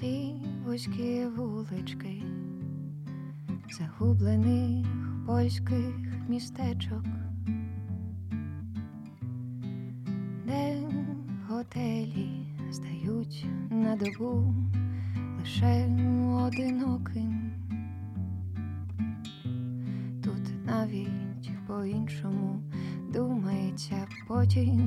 ті вузькі вулички загублених польських містечок, де готелі здають на добу лише одиноким. Тут навіть по-іншому думається, потім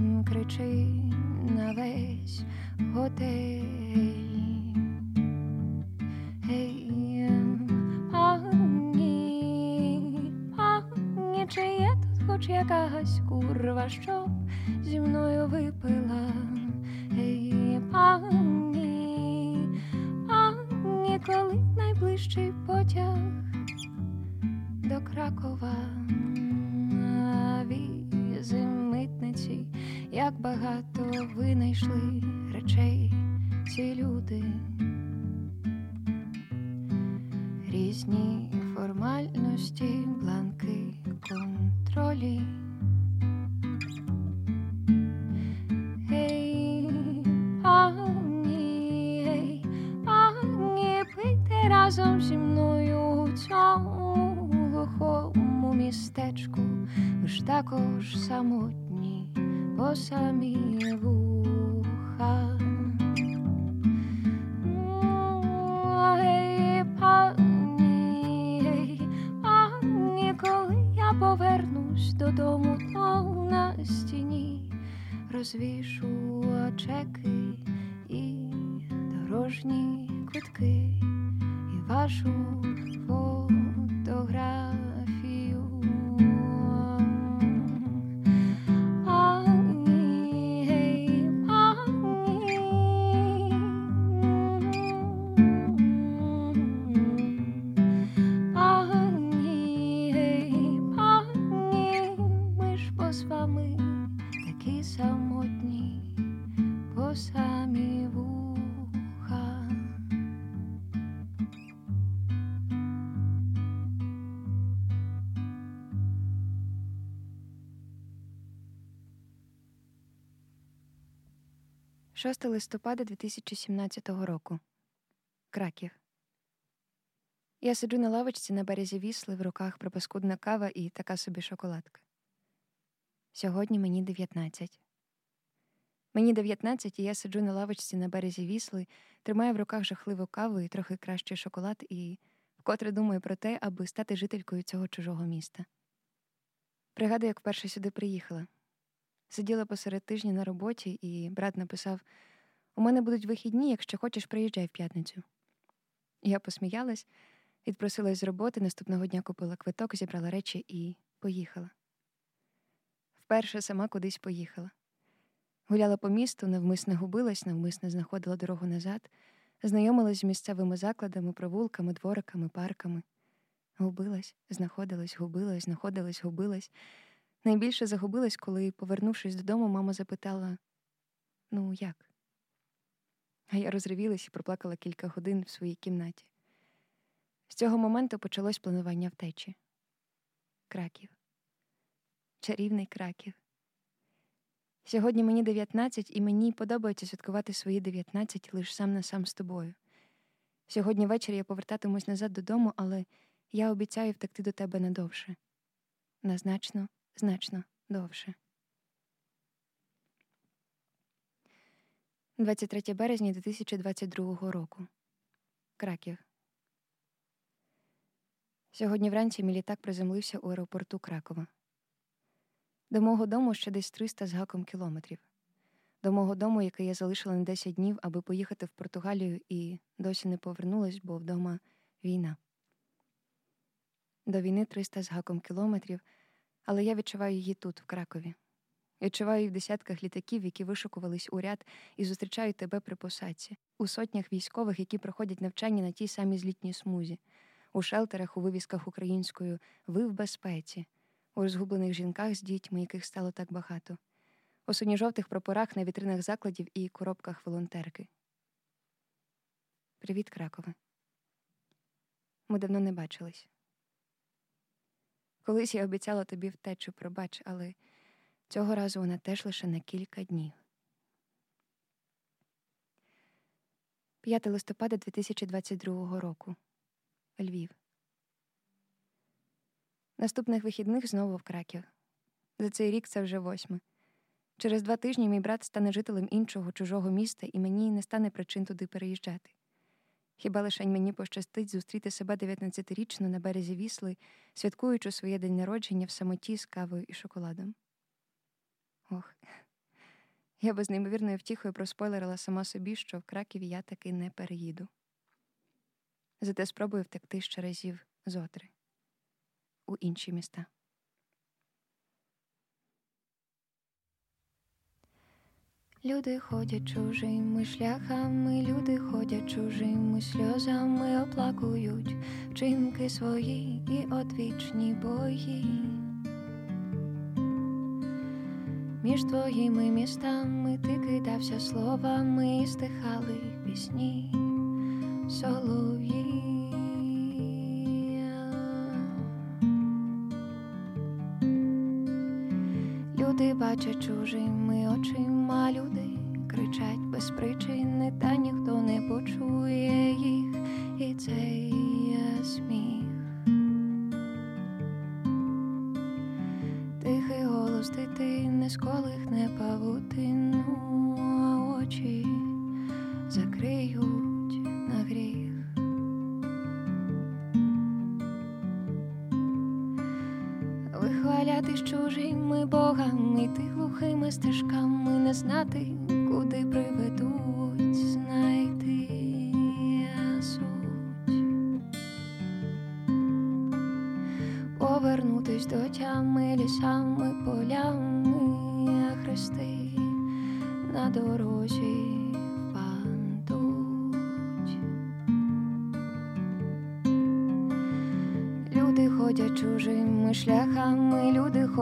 якась курва, що зі мною випила? Також самотні по самі вуха. Пані, коли я повернусь додому, то на стіні розвішу чеки і дорожні квитки і вашу 6 листопада 2017 року. Краків. Я сиджу на лавочці на березі вісли, в руках пропаскудна кава і така собі шоколадка. Сьогодні мені 19. Мені 19, і я сиджу на лавочці на березі вісли, тримаю в руках жахливу каву і трохи кращий шоколад, і вкотре думаю про те, аби стати жителькою цього чужого міста. Пригадую, як вперше сюди приїхала. Сиділа посеред тижня на роботі, і брат написав: У мене будуть вихідні, якщо хочеш, приїжджай в п'ятницю. Я посміялась, відпросилась з роботи, наступного дня купила квиток, зібрала речі і поїхала. Вперше сама кудись поїхала. Гуляла по місту, навмисно губилась, навмисно знаходила дорогу назад, знайомилась з місцевими закладами, провулками, двориками, парками. Губилась, знаходилась, губилась, знаходилась, губилась. Найбільше загубилась, коли, повернувшись додому, мама запитала: Ну, як? А я розривілась і проплакала кілька годин в своїй кімнаті. З цього моменту почалось планування втечі. Краків. Чарівний краків. Сьогодні мені 19, і мені подобається святкувати свої 19 лише сам на сам з тобою. Сьогодні ввечері я повертатимусь назад додому, але я обіцяю втекти до тебе надовше. Назначно, значно довше. 23 березня 2022 року. Краків. Сьогодні вранці мій літак приземлився у аеропорту Кракова. До мого дому ще десь 300 з гаком кілометрів. До мого дому, який я залишила на 10 днів, аби поїхати в Португалію, і досі не повернулась, бо вдома війна. До війни 300 з гаком кілометрів, але я відчуваю її тут, в Кракові. Відчуваю її в десятках літаків, які вишукувались у ряд і зустрічають тебе при посадці, у сотнях військових, які проходять навчання на тій самій злітній смузі, у шелтерах, у вивісках українською Ви в безпеці, у розгублених жінках з дітьми, яких стало так багато, у синьо-жовтих прапорах на вітринах закладів і коробках волонтерки. Привіт, Кракове. Ми давно не бачились. Колись я обіцяла тобі втечу, пробач, але цього разу вона теж лише на кілька днів. 5 листопада 2022 року. Львів. Наступних вихідних знову в Краків. За цей рік це вже восьме. Через два тижні мій брат стане жителем іншого чужого міста, і мені не стане причин туди переїжджати. Хіба лише мені пощастить зустріти себе 19-річну на березі вісли, святкуючи своє день народження в самоті з кавою і шоколадом. Ох, я би з неймовірною втіхою проспойлерила сама собі, що в Краків я таки не переїду. Зате спробую втекти ще разів зотри у інші міста. Люди ходять чужими шляхами, люди ходять чужими сльозами, оплакують вчинки свої і одвічні бої. Між твоїми містами ти кидався словами, і стихали пісні солов'ї. Бачать чужими очима, люди кричать без причини, та ніхто не почує їх, і цей сміх. Вихвалятись чужими богами, йти глухими стежками, не знати, куди приведуть, знайти суть. Повернутись до тями лісами, полями, хрести на дорозі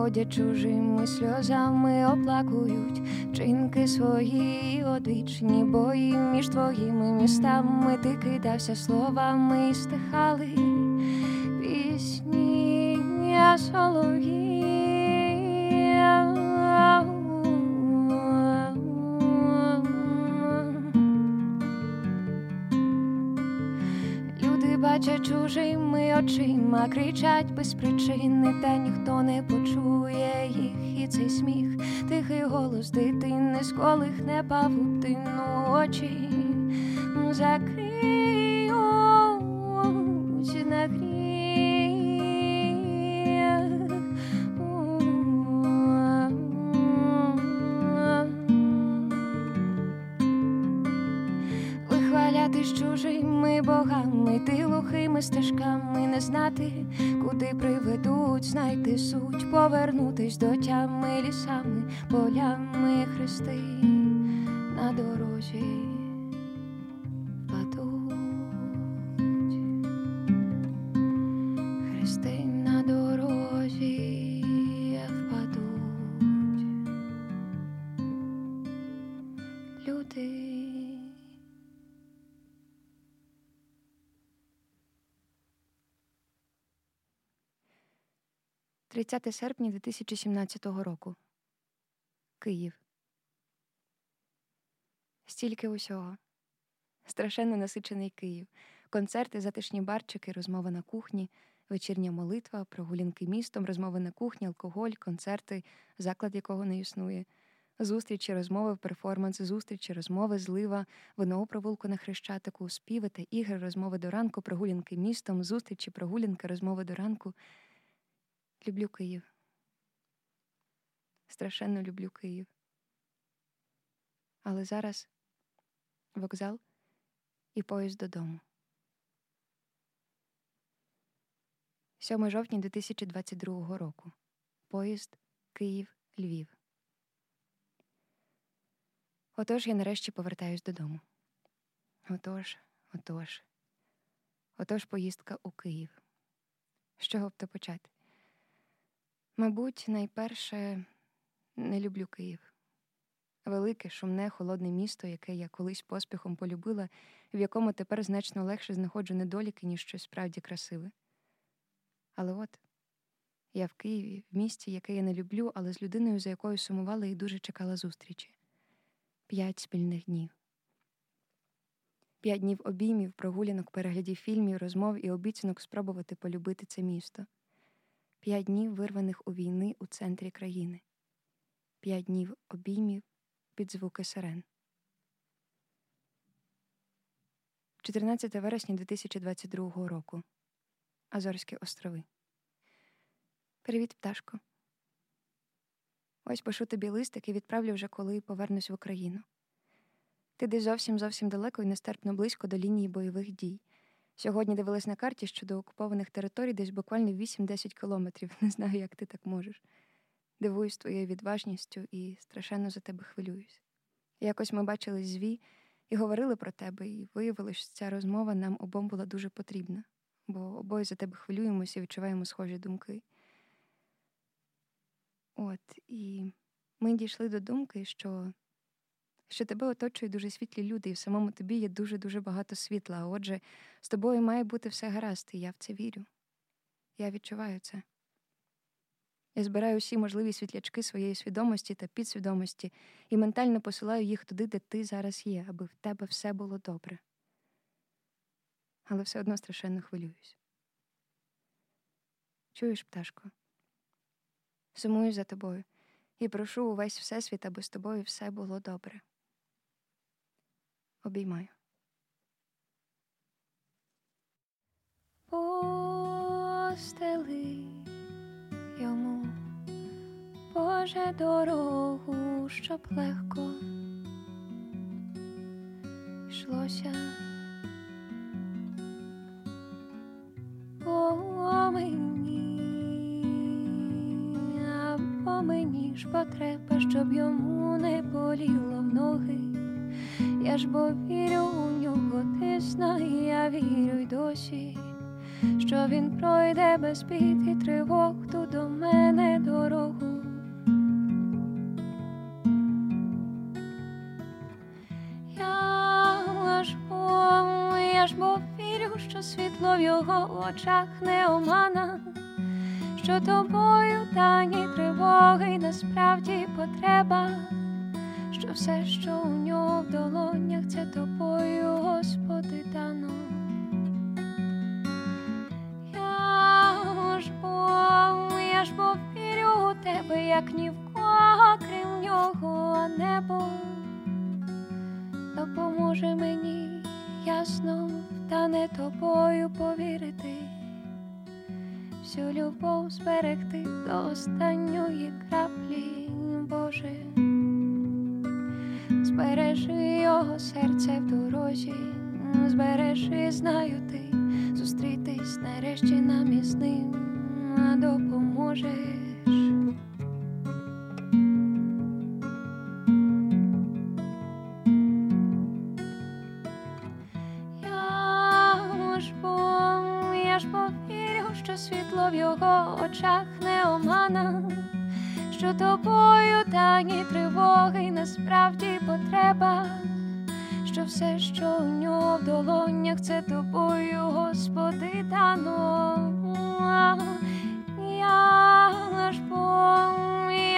ходять чужими сльозами, оплакують вчинки свої, одвічні бої між твоїми містами, ти кидався словами і стихали пісні я бачать чужими очима, кричать без причини, та ніхто не почує їх, і цей сміх, тихий голос дитини, з колих не павутину очі. Закриють куди приведуть, знайти суть, повернутись до тями лісами, полями хрести. На дорозі падуть Хрести 30 серпня 2017 року. Київ. Стільки усього. Страшенно насичений Київ. Концерти, затишні барчики, розмова на кухні, вечірня молитва, прогулянки містом, розмови на кухні, алкоголь, концерти, заклад якого не існує, зустрічі, розмови, перформанс, зустрічі, розмови, злива, вино у провулку на хрещатику, співи та ігри, розмови до ранку, прогулянки містом, зустрічі, прогулянки, розмови до ранку. Люблю Київ. Страшенно люблю Київ. Але зараз вокзал і поїзд додому. 7 жовтня 2022 року. Поїзд Київ Львів. Отож я нарешті повертаюсь додому. Отож, отож, отож поїздка у Київ. З чого б то почати? Мабуть, найперше не люблю Київ. Велике, шумне, холодне місто, яке я колись поспіхом полюбила, в якому тепер значно легше знаходжу недоліки, ніж щось справді красиве. Але от я в Києві, в місті, яке я не люблю, але з людиною, за якою сумувала і дуже чекала зустрічі п'ять спільних днів. П'ять днів обіймів, прогулянок, переглядів фільмів, розмов і обіцянок спробувати полюбити це місто. П'ять днів вирваних у війни у центрі країни. П'ять днів обіймів під звуки сирен. 14 вересня 2022 року. Азорські острови. Привіт, пташко. Ось пишу тобі листик і відправлю вже, коли повернусь в Україну. Ти десь зовсім зовсім далеко і нестерпно близько до лінії бойових дій. Сьогодні дивилась на карті щодо окупованих територій десь буквально 8-10 кілометрів. Не знаю, як ти так можеш. Дивуюсь твоєю відважністю і страшенно за тебе хвилююсь. Якось ми бачились зві і говорили про тебе, і виявилось, що ця розмова нам обом була дуже потрібна, бо обоє за тебе хвилюємося і відчуваємо схожі думки. От, і ми дійшли до думки, що що тебе оточують дуже світлі люди, і в самому тобі є дуже-дуже багато світла. А отже, з тобою має бути все гаразд, і я в це вірю. Я відчуваю це. Я збираю всі можливі світлячки своєї свідомості та підсвідомості і ментально посилаю їх туди, де ти зараз є, аби в тебе все було добре. Але все одно страшенно хвилююсь. Чуєш, пташко? Сумую за тобою і прошу увесь всесвіт, аби з тобою все було добре. Обіймаю. Постели йому, Боже, дорогу, щоб легко йшлося по мені, а по мені ж потреба, щоб йому не боліло в ноги. Я ж бо вірю у нього тисна, і я вірю й досі. Що він пройде без бід і тривог ту до мене дорогу. Я ж бо, я ж бо вірю, що світло в його очах не омана, що тобою тані тривоги насправді потреба, все, що у нього в долонях, це тобою, Господи, дано. тебе, як ні в кого, крім нього, а небо. Допоможе мені ясно, та не тобою повірити, всю любов зберегти до останньої краплі, збережи його серце в дорозі, збережи, знаю ти, зустрітись нарешті нам із ним допоможеш. світло в його очах не омана, що тобою тані тривоги насправді потреба, що все, що у нього в долонях, це тобою, Господи, дано. Я ж бо,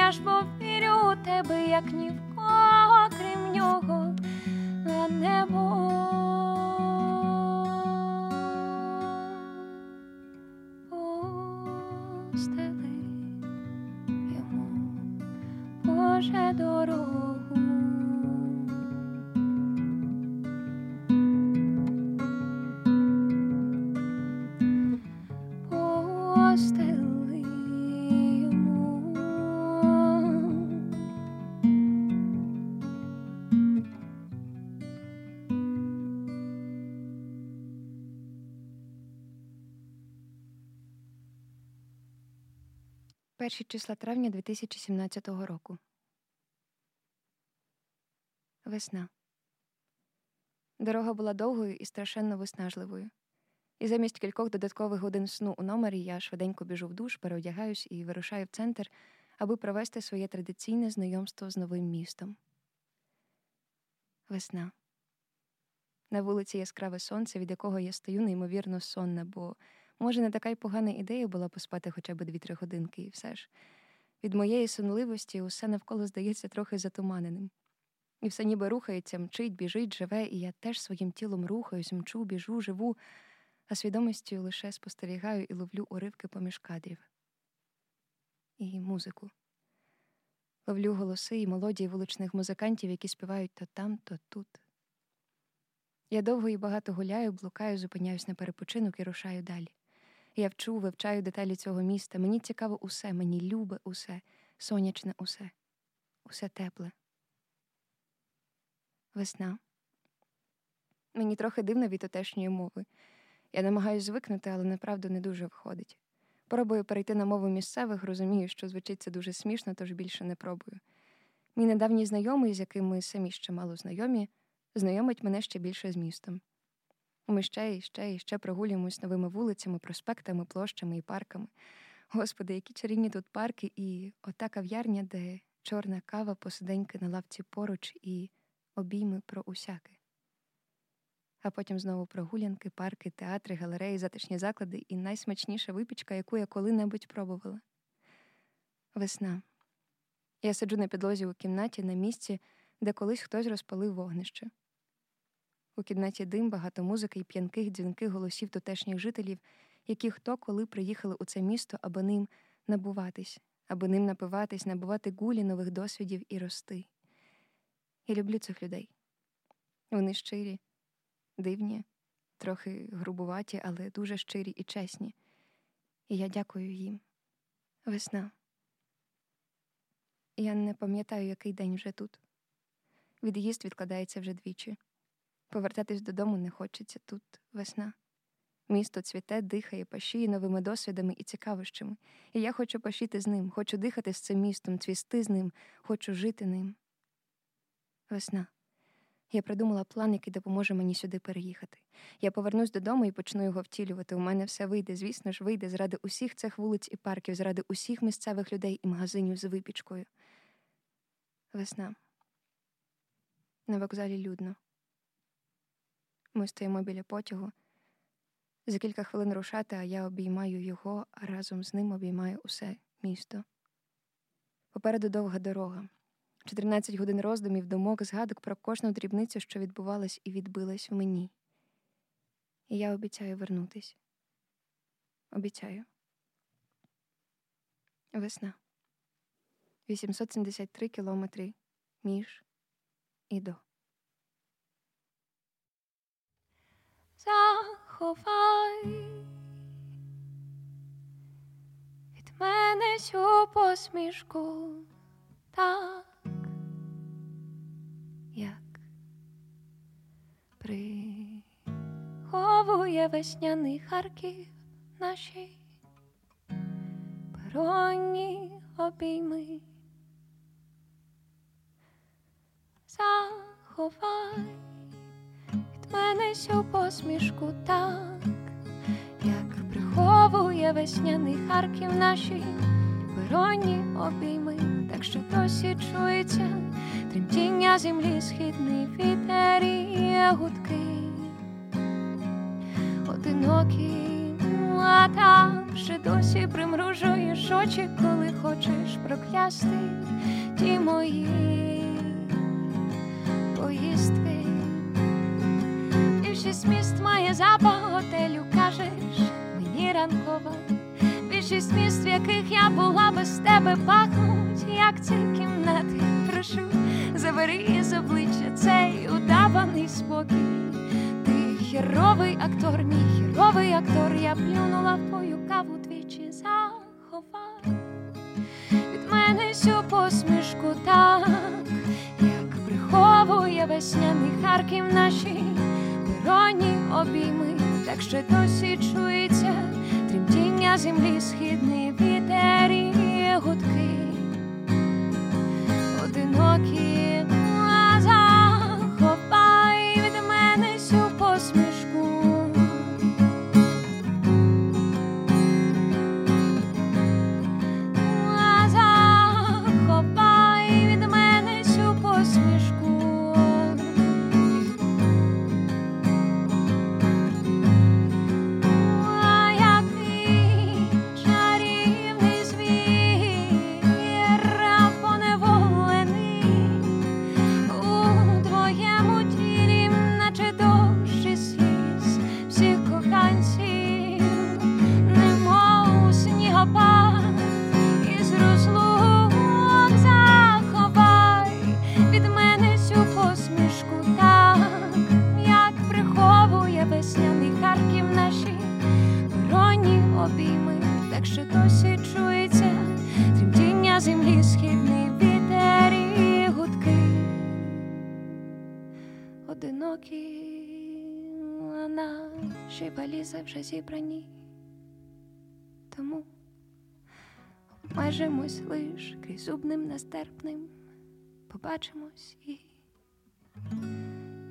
я ж повірю у тебе, як ні в Перші числа травня 2017 року. Весна. Дорога була довгою і страшенно виснажливою. І замість кількох додаткових годин сну у номері я швиденько біжу в душ, переодягаюсь і вирушаю в центр, аби провести своє традиційне знайомство з новим містом. Весна. На вулиці яскраве сонце, від якого я стою неймовірно сонна, бо, може, не така й погана ідея була поспати хоча б дві-три годинки, і все ж від моєї сонливості усе навколо здається трохи затуманеним. І все ніби рухається, мчить, біжить, живе, і я теж своїм тілом рухаюсь, мчу, біжу, живу, а свідомістю лише спостерігаю і ловлю уривки поміж кадрів. І музику. Ловлю голоси і мелодії вуличних музикантів, які співають то там, то тут. Я довго і багато гуляю, блукаю, зупиняюсь на перепочинок і рушаю далі. Я вчу, вивчаю деталі цього міста. Мені цікаво усе, мені любе усе, сонячне усе, усе тепле. Весна. Мені трохи дивно від тутешньої мови. Я намагаюся звикнути, але направду не дуже входить. Пробую перейти на мову місцевих, розумію, що звучить це дуже смішно, тож більше не пробую. Мій недавній знайомий, з яким ми самі ще мало знайомі, знайомить мене ще більше з містом. Ми ще і ще і ще прогулюємось новими вулицями, проспектами, площами і парками. Господи, які чарівні тут парки, і ота кав'ярня, де чорна кава, посиденьки на лавці поруч і обійми про усяке. А потім знову прогулянки, парки, театри, галереї, затишні заклади і найсмачніша випічка, яку я коли-небудь пробувала. Весна. Я сиджу на підлозі у кімнаті на місці, де колись хтось розпалив вогнище. У кімнаті дим, багато музики і п'янких дзвінких голосів тутешніх жителів, які хто коли приїхали у це місто, аби ним набуватись, аби ним напиватись, набувати гулі нових досвідів і рости. Я люблю цих людей. Вони щирі, дивні, трохи грубуваті, але дуже щирі і чесні. І я дякую їм. Весна. Я не пам'ятаю, який день вже тут. Від'їзд відкладається вже двічі. Повертатись додому не хочеться тут весна. Місто цвіте, дихає, пашіє новими досвідами і цікавощами. І я хочу пашіти з ним, хочу дихати з цим містом, цвісти з ним, хочу жити ним. Весна. Я придумала план, який допоможе мені сюди переїхати. Я повернусь додому і почну його втілювати. У мене все вийде, звісно ж, вийде заради усіх цих вулиць і парків, заради усіх місцевих людей і магазинів з випічкою. Весна. На вокзалі людно. Ми стоїмо біля потягу. За кілька хвилин рушати, а я обіймаю його, а разом з ним обіймаю усе місто. Попереду довга дорога. 14 годин роздумів, думок, згадок про кожну дрібницю, що відбувалась і відбилась в мені. І я обіцяю вернутись. Обіцяю. Весна. 873 кілометри між і до. Заховай від мене цю посмішку так, як приховує весняний Харків наші перонні обійми. Заховай мене цю посмішку так, як приховує весняний Харків наші перонні обійми, так що досі чується тремтіння землі, східний вітер і гудки одинокі, а там ще досі примружуєш очі, коли хочеш проклясти ті мої поїздки. Більшість міст має запах готелю, кажеш, мені ранкова. Більшість міст, в яких я була без тебе, пахнуть, як ці кімнати. Прошу, забери з обличчя цей удаваний спокій. Ти херовий актор, мій херовий актор. Я плюнула в твою каву двічі заховай від мене всю посмішку так, як приховує весняний Харків наші вороні обійми, так що досі чується тремтіння землі, східний вітер і гудки. Одинокі, наші валізи вже зібрані. Тому обмежимось лиш крізь зубним нестерпним, побачимось і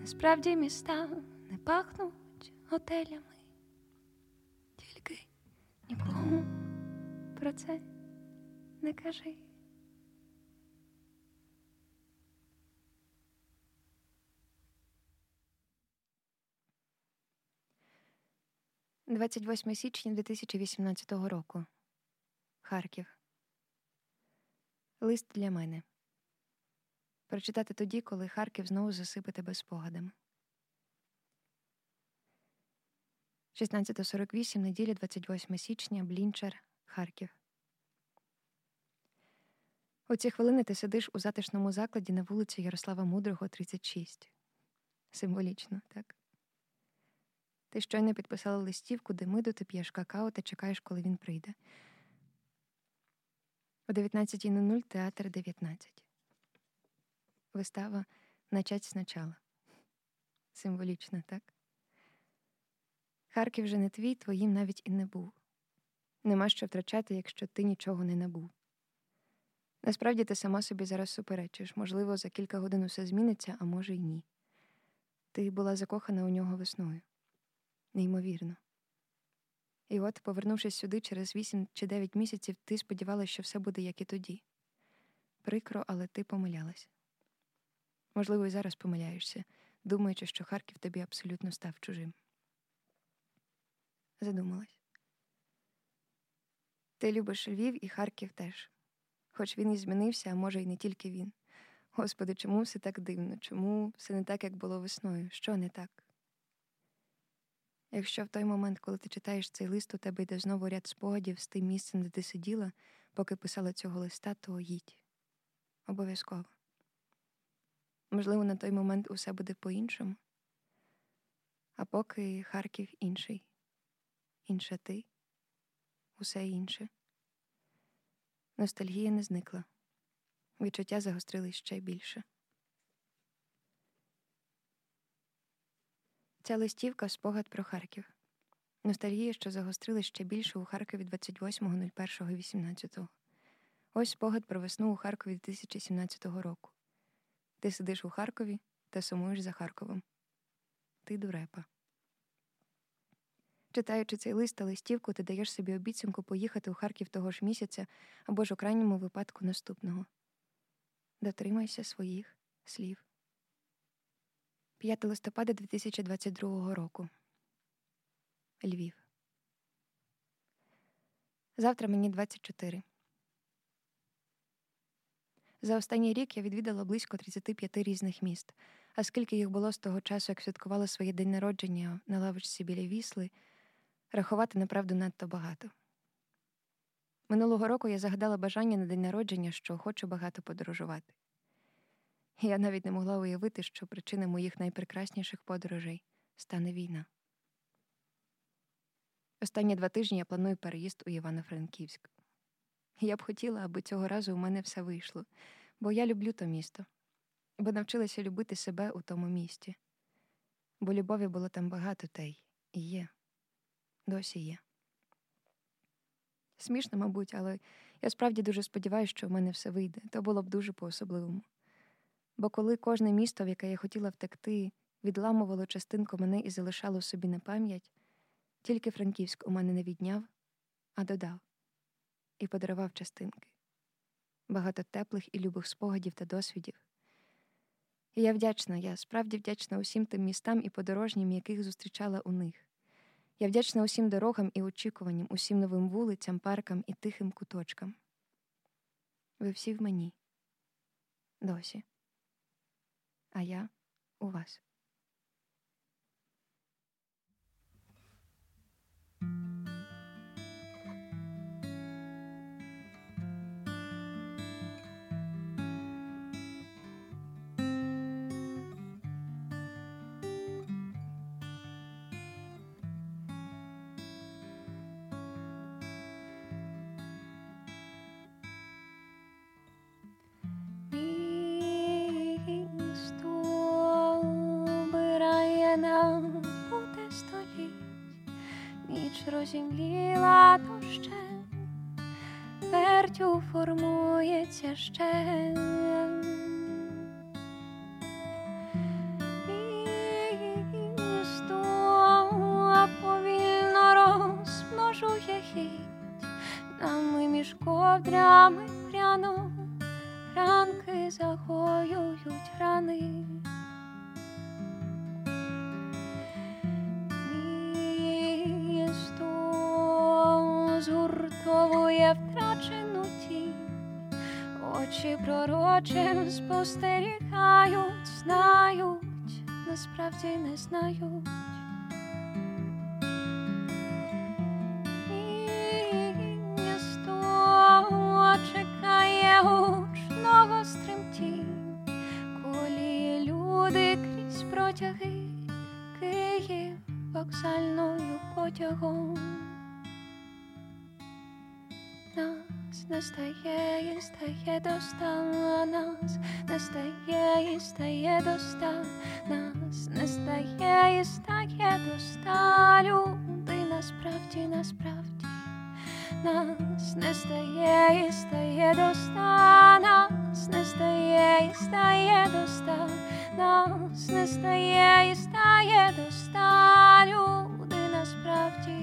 насправді міста не пахнуть готелями, тільки нікому про це не кажи. Двадцять восьме січня 2018 року. Харків. Лист для мене. Прочитати тоді, коли Харків знову засипе тебе спогадами. 16.48, неділя, 28 січня, Блінчер, Харків. У ці хвилини ти сидиш у затишному закладі на вулиці Ярослава Мудрого, 36. Символічно, так? Ти щойно підписала листівку, де миду ти п'єш какао та чекаєш, коли він прийде. О 19.00 театр 19. Вистава начать спочатку. Символічно, так? Харків вже не твій, твоїм навіть і не був. Нема що втрачати, якщо ти нічого не набув. Насправді ти сама собі зараз суперечиш. Можливо, за кілька годин усе зміниться, а може й ні. Ти була закохана у нього весною. Неймовірно. І от, повернувшись сюди через вісім чи дев'ять місяців, ти сподівалася, що все буде як і тоді. Прикро, але ти помилялась. Можливо, і зараз помиляєшся, думаючи, що Харків тобі абсолютно став чужим. Задумалась. Ти любиш Львів і Харків теж, хоч він і змінився, а може, й не тільки він. Господи, чому все так дивно? Чому все не так, як було весною? Що не так? Якщо в той момент, коли ти читаєш цей лист, у тебе йде знову ряд спогадів з тим місцем, де ти сиділа, поки писала цього листа, то їдь. Обов'язково. Можливо, на той момент усе буде по-іншому. А поки Харків інший, інша ти, усе інше. Ностальгія не зникла, відчуття загострились ще більше. Ця листівка спогад про Харків. Ностальгія, що загострилась ще більше у Харкові 28.01.18. Ось спогад про весну у Харкові 2017 року. Ти сидиш у Харкові та сумуєш за Харковом. Ти дурепа. Читаючи цей лист та листівку, ти даєш собі обіцянку поїхати у Харків того ж місяця або ж у крайньому випадку наступного. Дотримайся своїх слів. 5 листопада 2022 року. Львів. Завтра мені 24. За останній рік я відвідала близько 35 різних міст. А скільки їх було з того часу, як святкувала своє день народження на лавочці біля вісли, рахувати направду надто багато. Минулого року я загадала бажання на день народження, що хочу багато подорожувати. Я навіть не могла уявити, що причина моїх найпрекрасніших подорожей стане війна. Останні два тижні я планую переїзд у Івано-Франківськ. Я б хотіла, аби цього разу у мене все вийшло, бо я люблю то місто, бо навчилася любити себе у тому місті, бо любові було там багато та й є, досі є. Смішно, мабуть, але я справді дуже сподіваюся, що в мене все вийде, то було б дуже по-особливому. Бо коли кожне місто, в яке я хотіла втекти, відламувало частинку мене і залишало собі на пам'ять, тільки Франківськ у мене не відняв, а додав і подарував частинки, багато теплих і любих спогадів та досвідів. І я вдячна, я справді вдячна усім тим містам і подорожнім, яких зустрічала у них. Я вдячна усім дорогам і очікуванням, усім новим вулицям, паркам і тихим куточкам. Ви всі в мені досі а я у вас. Ще. Місто повільно розмножує хіть, нами між ковдрями пряно ранки загоюють рани. Очі пророче спостерігають, знають, насправді не знають. Стає і стає доста, нас не стає і стає доста, нас не стає і стає доста, люди насправді, насправді, нас не стає і стає доста, нас не стає і стає доста, нас не стає і стає доста, люди насправді.